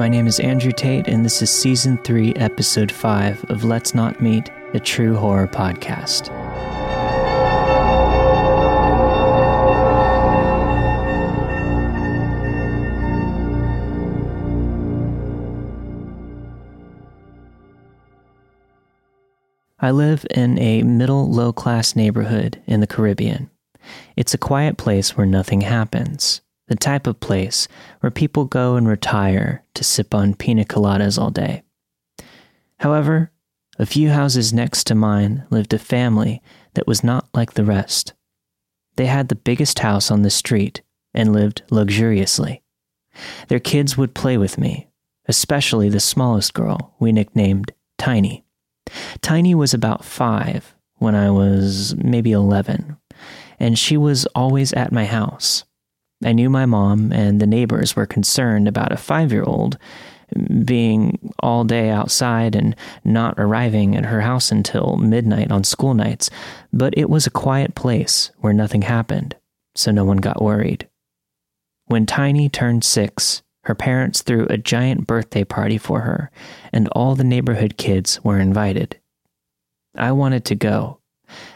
My name is Andrew Tate, and this is Season 3, Episode 5 of Let's Not Meet, a true horror podcast. I live in a middle low class neighborhood in the Caribbean. It's a quiet place where nothing happens, the type of place where people go and retire to sip on pina coladas all day. However, a few houses next to mine lived a family that was not like the rest. They had the biggest house on the street and lived luxuriously. Their kids would play with me, especially the smallest girl we nicknamed Tiny. Tiny was about five when I was maybe 11, and she was always at my house. I knew my mom and the neighbors were concerned about a five year old being all day outside and not arriving at her house until midnight on school nights, but it was a quiet place where nothing happened, so no one got worried. When Tiny turned six, her parents threw a giant birthday party for her, and all the neighborhood kids were invited. I wanted to go.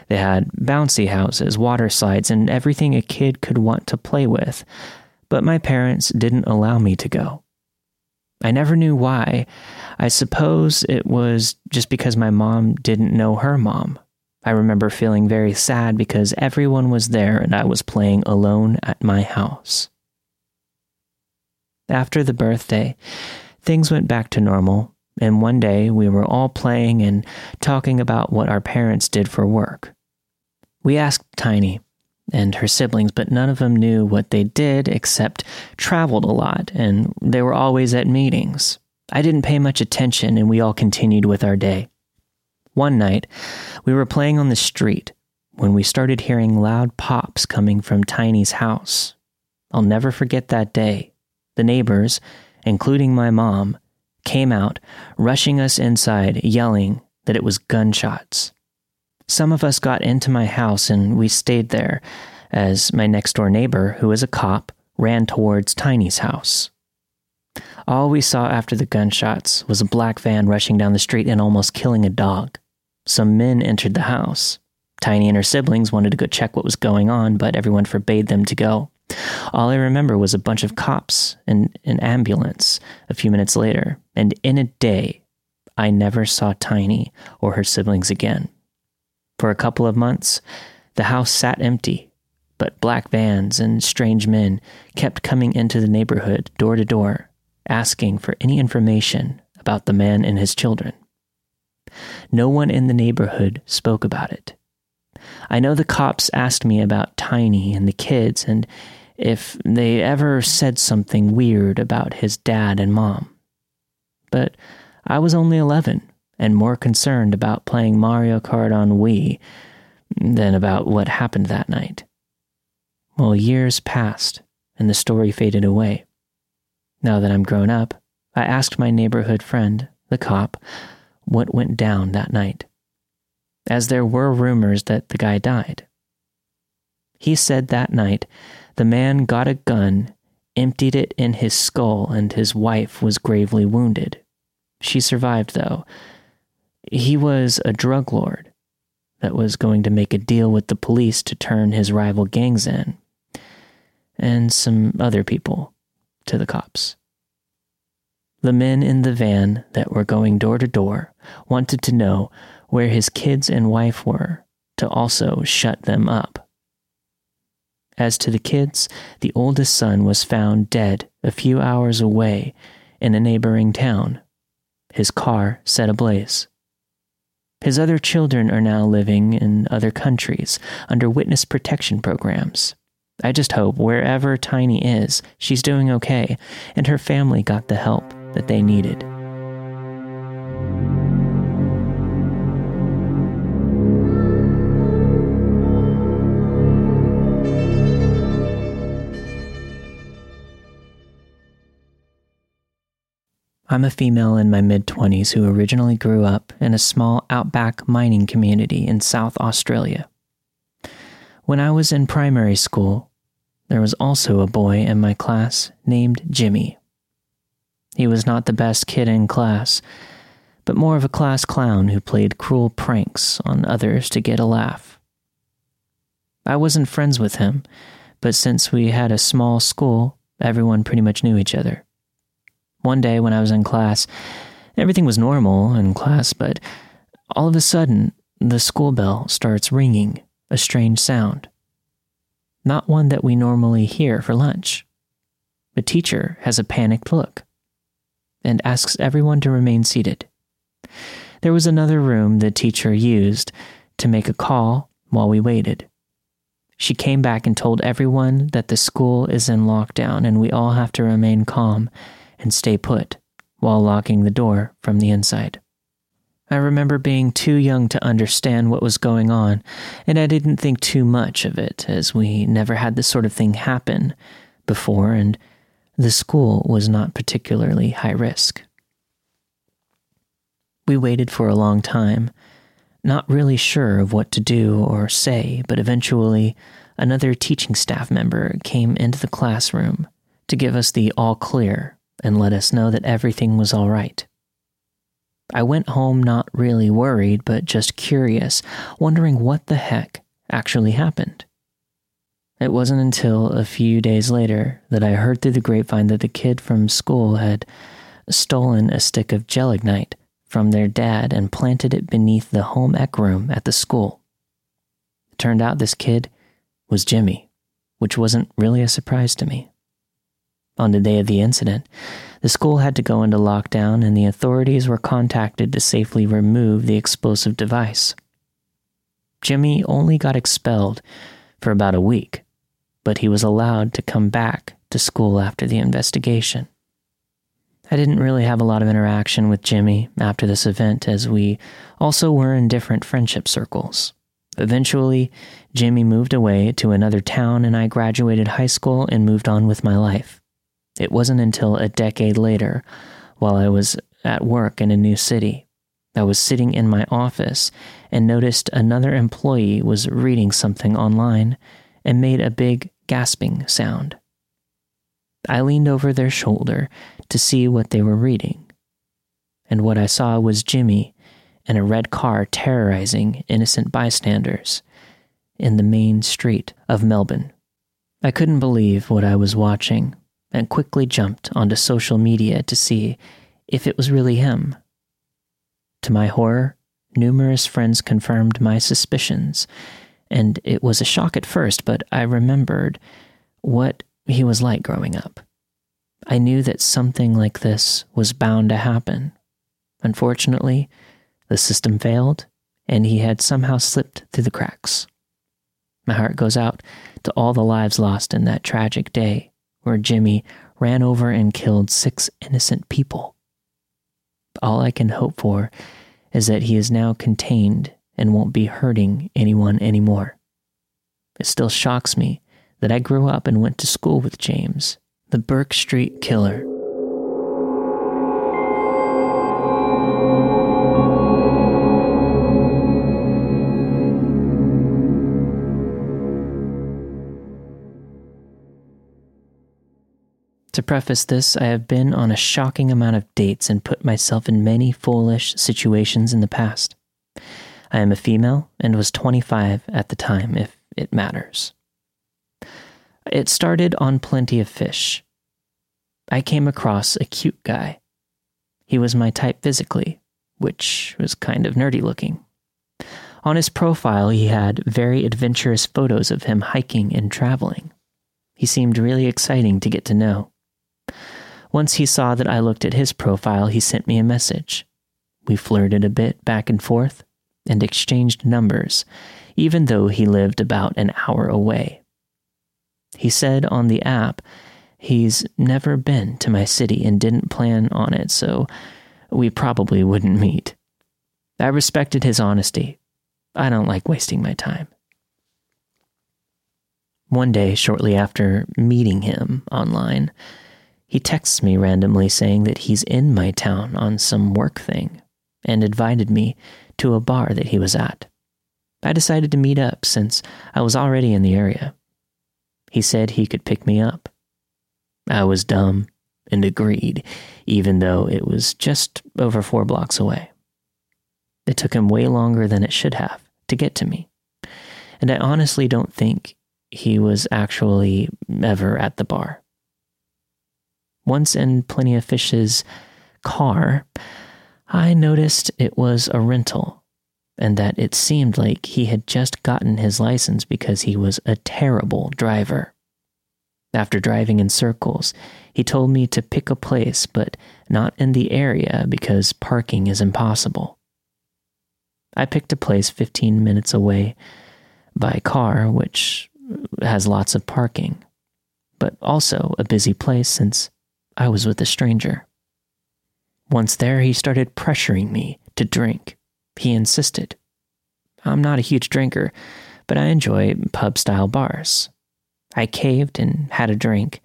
They had bouncy houses, water slides, and everything a kid could want to play with, but my parents didn't allow me to go. I never knew why. I suppose it was just because my mom didn't know her mom. I remember feeling very sad because everyone was there and I was playing alone at my house. After the birthday, things went back to normal, and one day we were all playing and talking about what our parents did for work. We asked Tiny and her siblings, but none of them knew what they did except traveled a lot, and they were always at meetings. I didn't pay much attention, and we all continued with our day. One night, we were playing on the street when we started hearing loud pops coming from Tiny's house. I'll never forget that day. The neighbors, including my mom, came out, rushing us inside, yelling that it was gunshots. Some of us got into my house and we stayed there as my next door neighbor, who was a cop, ran towards Tiny's house. All we saw after the gunshots was a black van rushing down the street and almost killing a dog. Some men entered the house. Tiny and her siblings wanted to go check what was going on, but everyone forbade them to go. All I remember was a bunch of cops and an ambulance a few minutes later, and in a day, I never saw Tiny or her siblings again. For a couple of months, the house sat empty, but black vans and strange men kept coming into the neighborhood door to door, asking for any information about the man and his children. No one in the neighborhood spoke about it. I know the cops asked me about Tiny and the kids and if they ever said something weird about his dad and mom. But I was only 11 and more concerned about playing Mario Kart on Wii than about what happened that night. Well, years passed and the story faded away. Now that I'm grown up, I asked my neighborhood friend, the cop, what went down that night, as there were rumors that the guy died. He said that night the man got a gun, emptied it in his skull, and his wife was gravely wounded. She survived, though, he was a drug lord that was going to make a deal with the police to turn his rival gangs in, and some other people to the cops. The men in the van that were going door to door wanted to know where his kids and wife were to also shut them up. As to the kids, the oldest son was found dead a few hours away in a neighboring town, his car set ablaze. His other children are now living in other countries under witness protection programs. I just hope wherever Tiny is, she's doing okay and her family got the help that they needed. I'm a female in my mid 20s who originally grew up in a small outback mining community in South Australia. When I was in primary school, there was also a boy in my class named Jimmy. He was not the best kid in class, but more of a class clown who played cruel pranks on others to get a laugh. I wasn't friends with him, but since we had a small school, everyone pretty much knew each other. One day when I was in class, everything was normal in class, but all of a sudden, the school bell starts ringing, a strange sound. Not one that we normally hear for lunch. The teacher has a panicked look and asks everyone to remain seated. There was another room the teacher used to make a call while we waited. She came back and told everyone that the school is in lockdown and we all have to remain calm and stay put while locking the door from the inside. I remember being too young to understand what was going on, and I didn't think too much of it, as we never had this sort of thing happen before, and the school was not particularly high risk. We waited for a long time, not really sure of what to do or say, but eventually another teaching staff member came into the classroom to give us the all clear and let us know that everything was all right. I went home not really worried, but just curious, wondering what the heck actually happened. It wasn't until a few days later that I heard through the grapevine that the kid from school had stolen a stick of gelignite from their dad and planted it beneath the home ec room at the school. It turned out this kid was Jimmy, which wasn't really a surprise to me. On the day of the incident, the school had to go into lockdown and the authorities were contacted to safely remove the explosive device. Jimmy only got expelled for about a week but he was allowed to come back to school after the investigation. I didn't really have a lot of interaction with Jimmy after this event, as we also were in different friendship circles. Eventually, Jimmy moved away to another town, and I graduated high school and moved on with my life. It wasn't until a decade later, while I was at work in a new city, I was sitting in my office and noticed another employee was reading something online and made a big gasping sound. I leaned over their shoulder to see what they were reading, and what I saw was Jimmy in a red car terrorizing innocent bystanders in the main street of Melbourne. I couldn't believe what I was watching and quickly jumped onto social media to see if it was really him. To my horror, numerous friends confirmed my suspicions and it was a shock at first, but I remembered what he was like growing up. I knew that something like this was bound to happen. Unfortunately, the system failed, and he had somehow slipped through the cracks. My heart goes out to all the lives lost in that tragic day where Jimmy ran over and killed six innocent people. All I can hope for is that he is now contained and won't be hurting anyone anymore. It still shocks me that I grew up and went to school with James, the Bourke Street killer. To preface this, I have been on a shocking amount of dates and put myself in many foolish situations in the past. I am a female and was 25 at the time, if it matters. It started on Plenty of Fish. I came across a cute guy. He was my type physically, which was kind of nerdy looking. On his profile, he had very adventurous photos of him hiking and traveling. He seemed really exciting to get to know. Once he saw that I looked at his profile, he sent me a message. We flirted a bit back and forth, and exchanged numbers, even though he lived about an hour away. He said on the app he's never been to my city and didn't plan on it, so we probably wouldn't meet. I respected his honesty. I don't like wasting my time. One day, shortly after meeting him online, he texts me randomly saying that he's in my town on some work thing and invited me to a bar that he was at. I decided to meet up since I was already in the area. He said he could pick me up. I was dumb and agreed, even though it was just over four blocks away. It took him way longer than it should have to get to me. And I honestly don't think he was actually ever at the bar. Once in Plenty of Fish's car, I noticed it was a rental and that it seemed like he had just gotten his license because he was a terrible driver. After driving in circles, he told me to pick a place, but not in the area because parking is impossible. I picked a place 15 minutes away by car, which has lots of parking, but also a busy place since I was with a stranger. Once there, he started pressuring me to drink. He insisted. I'm not a huge drinker, but I enjoy pub style bars. I caved and had a drink,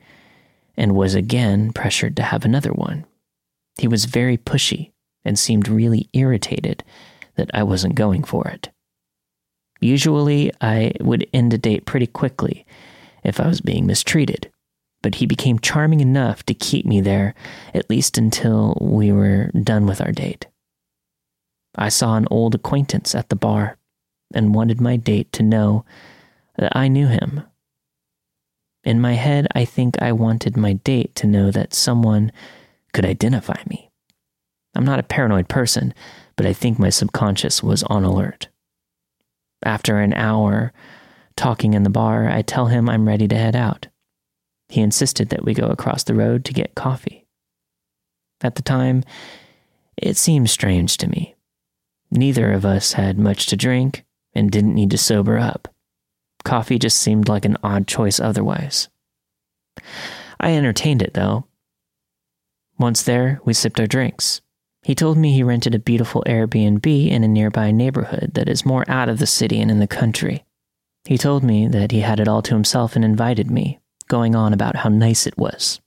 and was again pressured to have another one. He was very pushy and seemed really irritated that I wasn't going for it. Usually, I would end a date pretty quickly if I was being mistreated, but he became charming enough to keep me there at least until we were done with our date. I saw an old acquaintance at the bar and wanted my date to know that I knew him. In my head, I think I wanted my date to know that someone could identify me. I'm not a paranoid person, but I think my subconscious was on alert. After an hour talking in the bar, I tell him I'm ready to head out. He insisted that we go across the road to get coffee. At the time, it seemed strange to me. Neither of us had much to drink and didn't need to sober up. Coffee just seemed like an odd choice otherwise. I entertained it, though. Once there, we sipped our drinks. He told me he rented a beautiful Airbnb in a nearby neighborhood that is more out of the city and in the country. He told me that he had it all to himself and invited me, going on about how nice it was.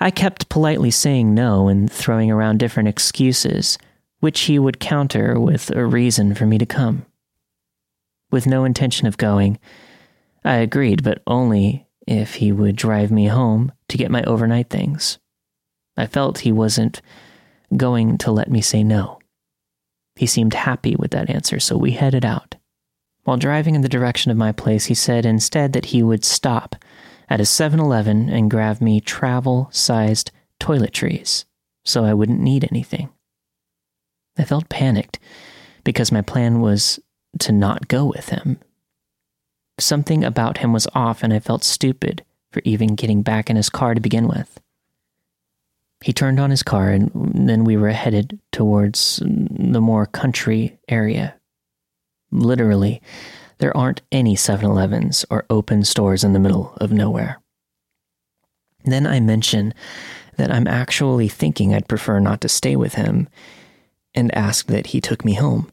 I kept politely saying no and throwing around different excuses, which he would counter with a reason for me to come. With no intention of going, I agreed, but only if he would drive me home to get my overnight things. I felt he wasn't going to let me say no. He seemed happy with that answer, so we headed out. While driving in the direction of my place, he said instead that he would stop at a 7 Eleven and grab me travel sized toiletries so I wouldn't need anything. I felt panicked because my plan was to not go with him. Something about him was off, and I felt stupid for even getting back in his car to begin with. He turned on his car, and then we were headed towards the more country area. Literally, there aren't any 7 Elevens or open stores in the middle of nowhere. Then I mention that I'm actually thinking I'd prefer not to stay with him and asked that he took me home.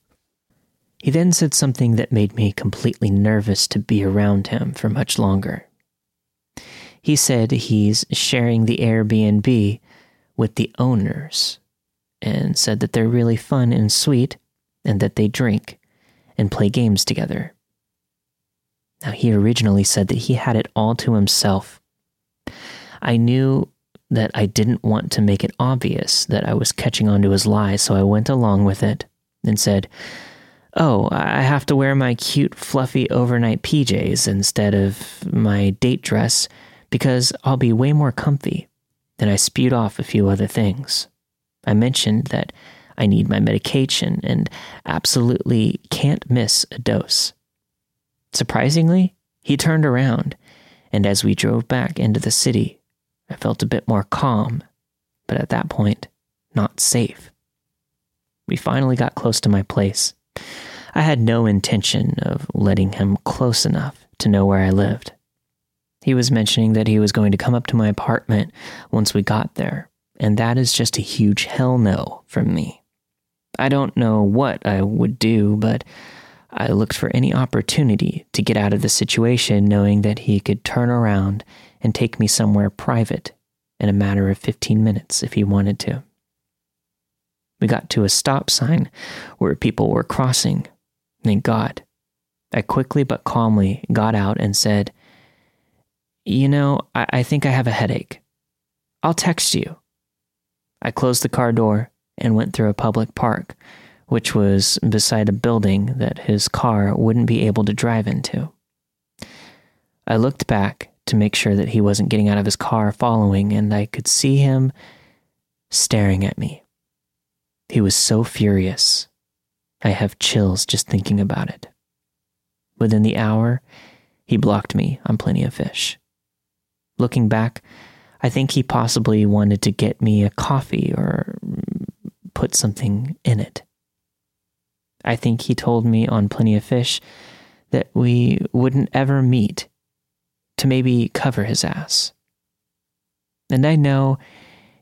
He then said something that made me completely nervous to be around him for much longer. He said he's sharing the Airbnb with the owners and said that they're really fun and sweet and that they drink and play games together. Now, he originally said that he had it all to himself. I knew that I didn't want to make it obvious that I was catching on to his lie, so I went along with it and said, Oh, I have to wear my cute, fluffy overnight PJs instead of my date dress because I'll be way more comfy. Then I spewed off a few other things. I mentioned that I need my medication and absolutely can't miss a dose. Surprisingly, he turned around, and as we drove back into the city, I felt a bit more calm, but at that point, not safe. We finally got close to my place. I had no intention of letting him close enough to know where I lived. He was mentioning that he was going to come up to my apartment once we got there, and that is just a huge hell no from me. I don't know what I would do, but I looked for any opportunity to get out of the situation knowing that he could turn around and take me somewhere private in a matter of 15 minutes if he wanted to. We got to a stop sign where people were crossing. Thank God. I quickly but calmly got out and said, You know, I, I think I have a headache. I'll text you. I closed the car door and went through a public park, which was beside a building that his car wouldn't be able to drive into. I looked back to make sure that he wasn't getting out of his car following, and I could see him staring at me. He was so furious. I have chills just thinking about it. Within the hour, he blocked me on Plenty of Fish. Looking back, I think he possibly wanted to get me a coffee or put something in it. I think he told me on Plenty of Fish that we wouldn't ever meet to maybe cover his ass. And I know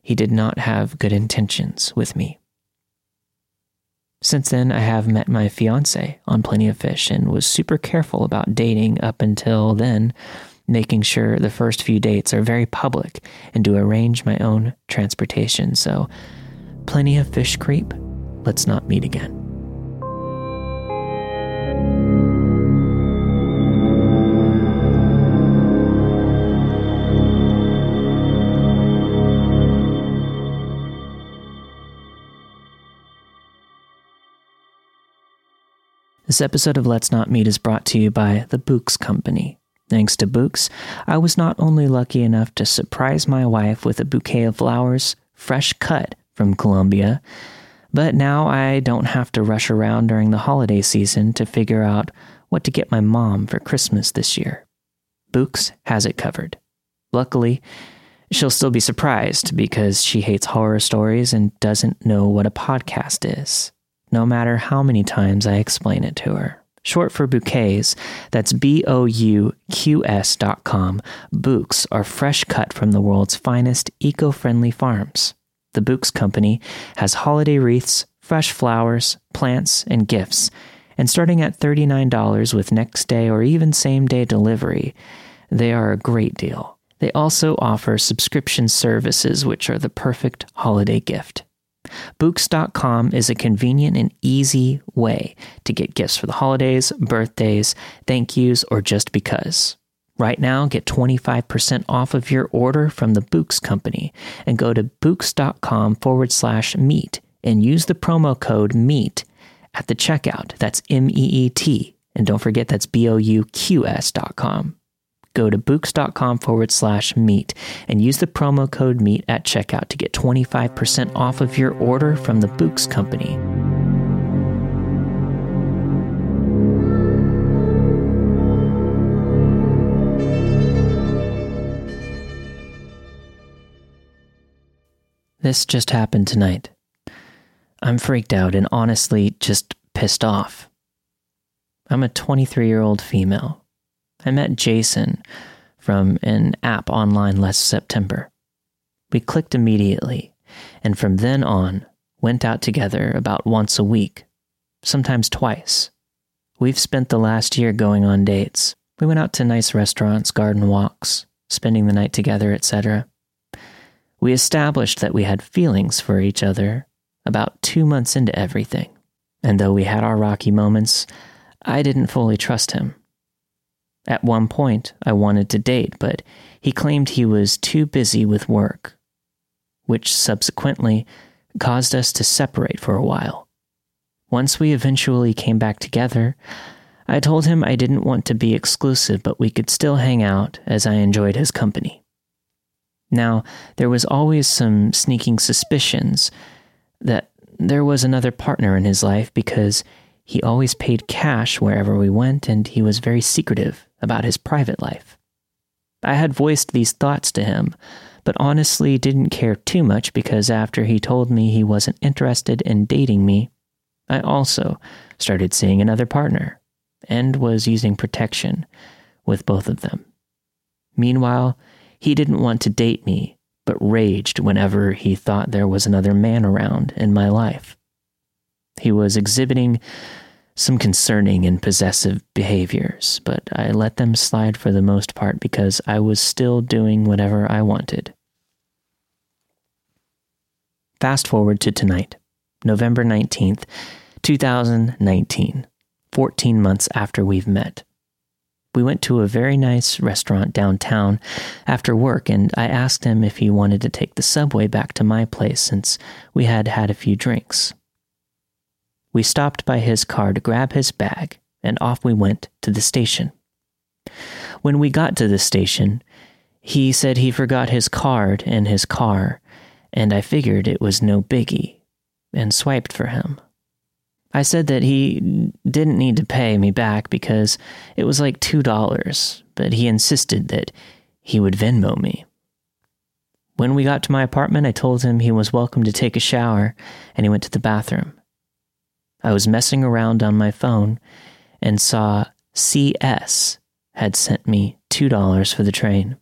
he did not have good intentions with me. Since then, I have met my fiance on Plenty of Fish and was super careful about dating up until then, making sure the first few dates are very public and to arrange my own transportation. So, Plenty of Fish creep, let's not meet again. This episode of Let's Not Meet is brought to you by the Bouqs Company. Thanks to Bouqs, I was not only lucky enough to surprise my wife with a bouquet of flowers, fresh cut from Colombia, but now I don't have to rush around during the holiday season to figure out what to get my mom for Christmas this year. Bouqs has it covered. Luckily, she'll still be surprised because she hates horror stories and doesn't know what a podcast is no matter how many times I explain it to her. Short for bouquets, that's B O U Q S dot com. Bouqs are fresh cut from the world's finest eco friendly farms. The Bouqs Company has holiday wreaths, fresh flowers, plants, and gifts. And starting at $39 with next day or even same day delivery, they are a great deal. They also offer subscription services, which are the perfect holiday gift. Bouqs.com is a convenient and easy way to get gifts for the holidays, birthdays, thank yous, or just because. Right now, get 25% off of your order from the Bouqs Company and go to Bouqs.com forward slash meet and use the promo code MEET at the checkout. That's M E E T. And don't forget that's B O U Q S dot com go to Bouqs.com forward slash meet and use the promo code MEET at checkout to get 25% off of your order from the Bouqs Company. This just happened tonight. I'm freaked out and honestly just pissed off. I'm a 23 year old female I met Jason from an app online last September. We clicked immediately, and from then on, went out together about once a week, sometimes twice. We've spent the last year going on dates. We went out to nice restaurants, garden walks, spending the night together, etc. We established that we had feelings for each other about two months into everything. And though we had our rocky moments, I didn't fully trust him. At one point, I wanted to date, but he claimed he was too busy with work, which subsequently caused us to separate for a while. Once we eventually came back together, I told him I didn't want to be exclusive, but we could still hang out as I enjoyed his company. Now, there was always some sneaking suspicions that there was another partner in his life because he always paid cash wherever we went and he was very secretive about his private life. I had voiced these thoughts to him, but honestly didn't care too much because after he told me he wasn't interested in dating me, I also started seeing another partner and was using protection with both of them. Meanwhile, he didn't want to date me, but raged whenever he thought there was another man around in my life. He was exhibiting some concerning and possessive behaviors, but I let them slide for the most part because I was still doing whatever I wanted. Fast forward to tonight, November 19th, 2019, 14 months after we've met. We went to a very nice restaurant downtown after work, and I asked him if he wanted to take the subway back to my place since we had had a few drinks. We stopped by his car to grab his bag, and off we went to the station. When we got to the station, he said he forgot his card in his car, and I figured it was no biggie and swiped for him. I said that he didn't need to pay me back because it was like $2, but he insisted that he would Venmo me. When we got to my apartment, I told him he was welcome to take a shower, and he went to the bathroom. I was messing around on my phone and saw CS had sent me $2 for the train.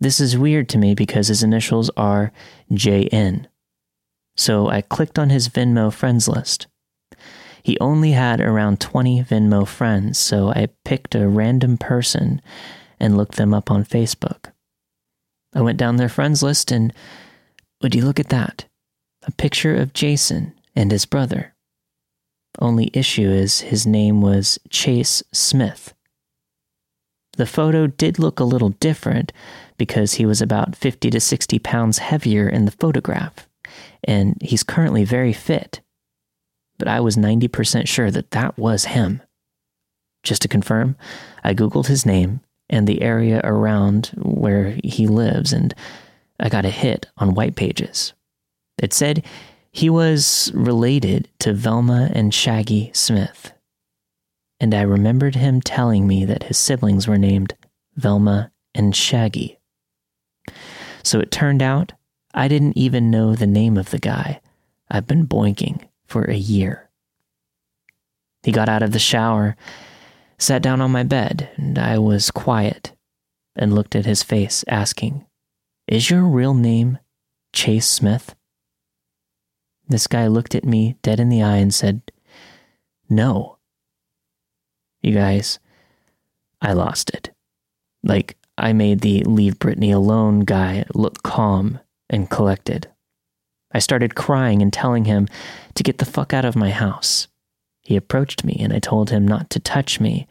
This is weird to me because his initials are JN so I clicked on his Venmo friends list. He only had around 20 Venmo friends, so I picked a random person and looked them up on Facebook. I went down their friends list and would you look at that? A picture of Jason and his brother. Only issue is his name was Chase Smith. The photo did look a little different because he was about 50 to 60 pounds heavier in the photograph and he's currently very fit. But I was 90% sure that that was him. Just to confirm, I Googled his name and the area around where he lives, and I got a hit on White Pages. It said he was related to Velma and Shaggy Smith. And I remembered him telling me that his siblings were named Velma and Shaggy. So it turned out I didn't even know the name of the guy I've been boinking for a year. He got out of the shower, sat down on my bed, and I was quiet and looked at his face, asking, Is your real name Chase Smith? This guy looked at me dead in the eye and said, No. You guys, I lost it. Like, I made the leave Brittany alone guy look calm and collected. I started crying and telling him to get the fuck out of my house. He approached me and I told him not to touch me,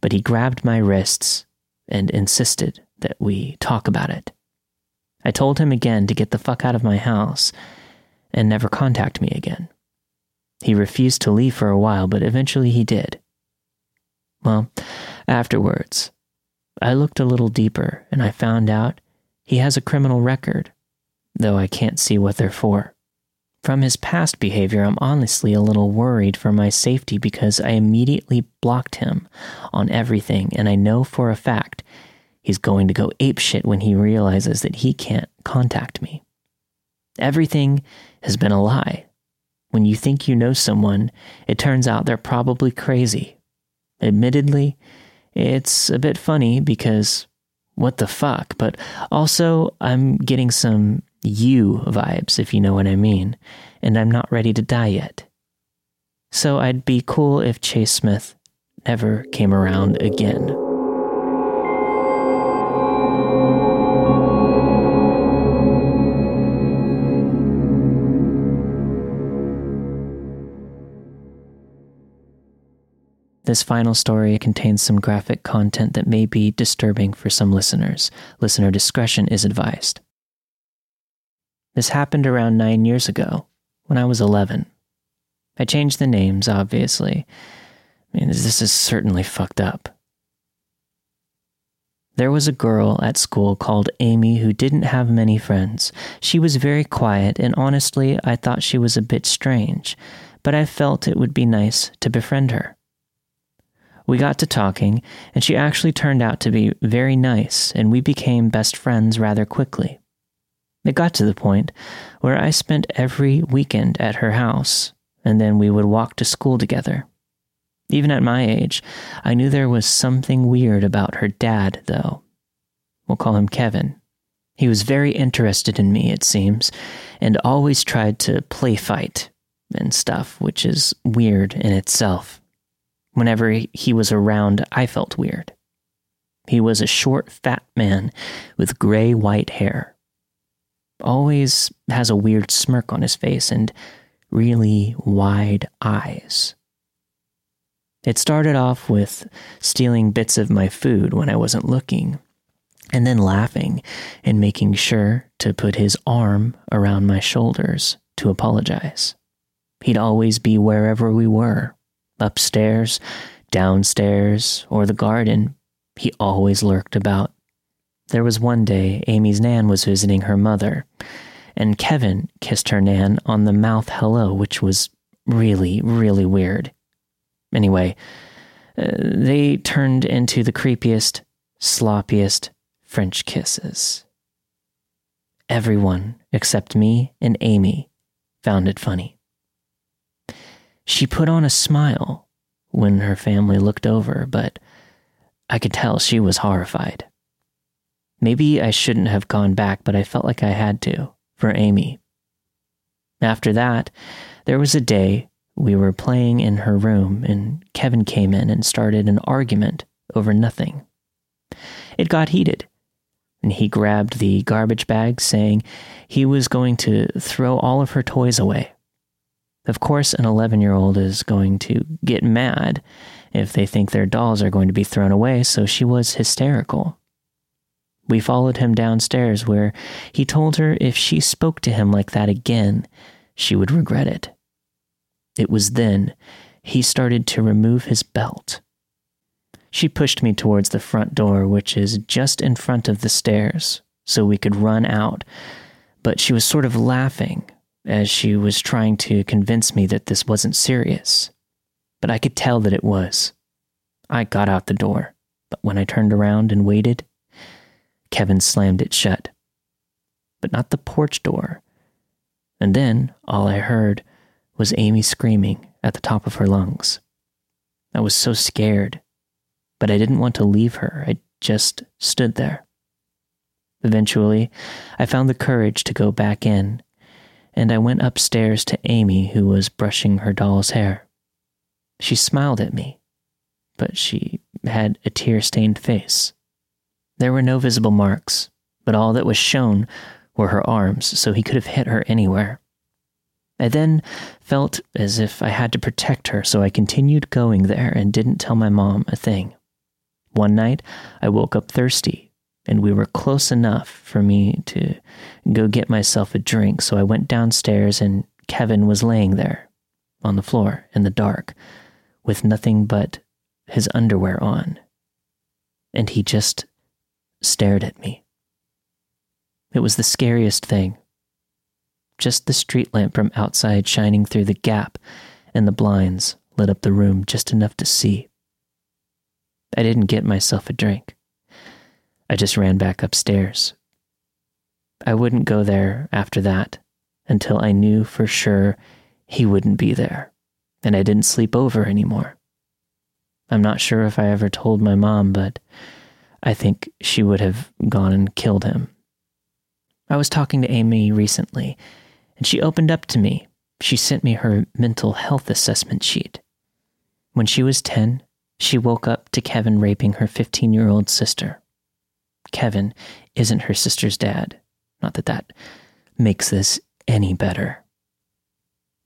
but he grabbed my wrists and insisted that we talk about it. I told him again to get the fuck out of my house and never contact me again. He refused to leave for a while, but eventually he did. Well, afterwards, I looked a little deeper and I found out he has a criminal record though I can't see what they're for. From his past behavior, I'm honestly a little worried for my safety because I immediately blocked him on everything, and I know for a fact he's going to go apeshit when he realizes that he can't contact me. Everything has been a lie. When you think you know someone, it turns out they're probably crazy. Admittedly, it's a bit funny because what the fuck, but also I'm getting some you vibes, if you know what I mean, and I'm not ready to die yet. So I'd be cool if Chase Smith never came around again. This final story contains some graphic content that may be disturbing for some listeners. Listener discretion is advised. This happened around nine years ago, when I was 11. I changed the names, obviously. I mean, this is certainly fucked up. There was a girl at school called Amy who didn't have many friends. She was very quiet, and honestly, I thought she was a bit strange, but I felt it would be nice to befriend her. We got to talking, and she actually turned out to be very nice, and we became best friends rather quickly. It got to the point where I spent every weekend at her house, and then we would walk to school together. Even at my age, I knew there was something weird about her dad, though. We'll call him Kevin. He was very interested in me, it seems, and always tried to play fight and stuff, which is weird in itself. Whenever he was around, I felt weird. He was a short, fat man with gray white hair always has a weird smirk on his face and really wide eyes. It started off with stealing bits of my food when I wasn't looking, and then laughing and making sure to put his arm around my shoulders to apologize. He'd always be wherever we were upstairs, downstairs, or the garden. He always lurked about. There was one day Amy's Nan was visiting her mother, and Kevin kissed her Nan on the mouth hello, which was really, really weird. Anyway, uh, they turned into the creepiest, sloppiest French kisses. Everyone except me and Amy found it funny. She put on a smile when her family looked over, but I could tell she was horrified. Maybe I shouldn't have gone back, but I felt like I had to for Amy. After that, there was a day we were playing in her room, and Kevin came in and started an argument over nothing. It got heated, and he grabbed the garbage bag, saying he was going to throw all of her toys away. Of course, an 11 year old is going to get mad if they think their dolls are going to be thrown away, so she was hysterical. We followed him downstairs, where he told her if she spoke to him like that again, she would regret it. It was then he started to remove his belt. She pushed me towards the front door, which is just in front of the stairs, so we could run out, but she was sort of laughing as she was trying to convince me that this wasn't serious. But I could tell that it was. I got out the door, but when I turned around and waited, Kevin slammed it shut. But not the porch door. And then all I heard was Amy screaming at the top of her lungs. I was so scared, but I didn't want to leave her. I just stood there. Eventually, I found the courage to go back in, and I went upstairs to Amy, who was brushing her doll's hair. She smiled at me, but she had a tear stained face. There were no visible marks, but all that was shown were her arms, so he could have hit her anywhere. I then felt as if I had to protect her, so I continued going there and didn't tell my mom a thing. One night, I woke up thirsty, and we were close enough for me to go get myself a drink, so I went downstairs, and Kevin was laying there on the floor in the dark with nothing but his underwear on. And he just stared at me. It was the scariest thing just the street lamp from outside shining through the gap and the blinds lit up the room just enough to see. I didn't get myself a drink. I just ran back upstairs. I wouldn't go there after that until I knew for sure he wouldn't be there, and I didn't sleep over anymore. I'm not sure if I ever told my mom, but I think she would have gone and killed him. I was talking to Amy recently, and she opened up to me. She sent me her mental health assessment sheet. When she was 10, she woke up to Kevin raping her 15 year old sister. Kevin isn't her sister's dad. Not that that makes this any better.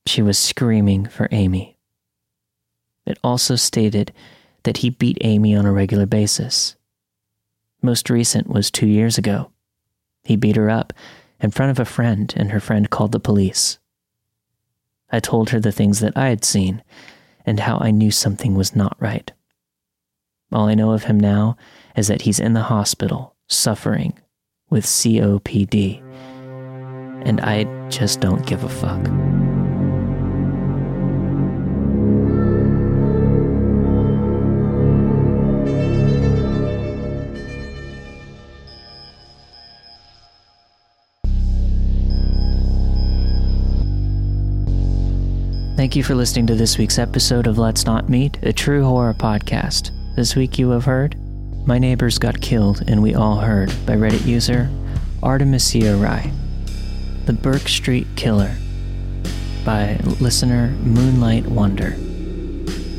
She was screaming for Amy. It also stated that he beat Amy on a regular basis. Most recent was two years ago. He beat her up in front of a friend, and her friend called the police. I told her the things that I had seen and how I knew something was not right. All I know of him now is that he's in the hospital suffering with COPD, and I just don't give a fuck. Thank you for listening to this week's episode of Let's Not Meet, a true horror podcast. This week you have heard My Neighbors Got Killed and We All Heard by Reddit user Artemisia Rye. The Bourke Street Killer by listener Moonlight Wonder.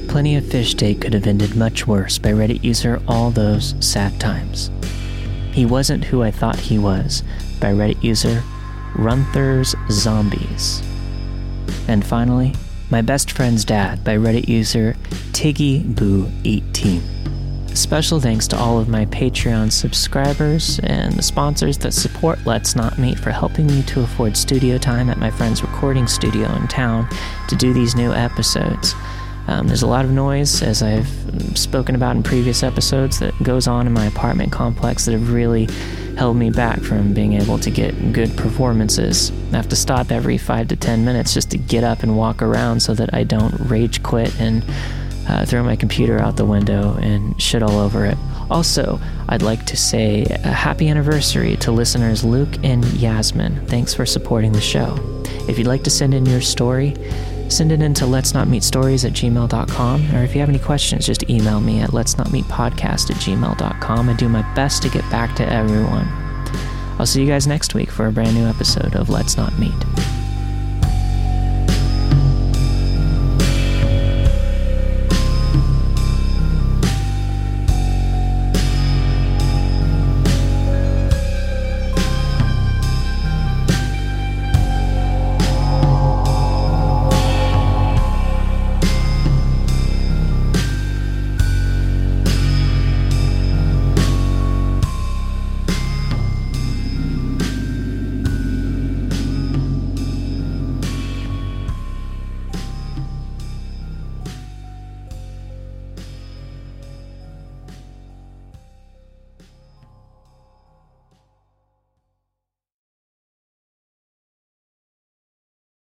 Plenty of Fish Day could have ended much worse by Reddit user All Those Sad Times. He Wasn't Who I Thought He Was by Reddit user Runthers Zombies. And finally, My Best Friend's Dad by Reddit user TiggyBoo18. Special thanks to all of my Patreon subscribers and the sponsors that support Let's Not Meet for helping me to afford studio time at my friend's recording studio in town to do these new episodes. Um, there's a lot of noise, as I've spoken about in previous episodes, that goes on in my apartment complex that have really held me back from being able to get good performances. I have to stop every five to ten minutes just to get up and walk around so that I don't rage quit and uh, throw my computer out the window and shit all over it. Also, I'd like to say a happy anniversary to listeners Luke and Yasmin. Thanks for supporting the show. If you'd like to send in your story, send it in to let's not meet stories at gmail.com. Or if you have any questions, just email me at let's not meet podcast at gmail.com. I do my best to get back to everyone. I'll see you guys next week for a brand new episode of Let's Not Meet.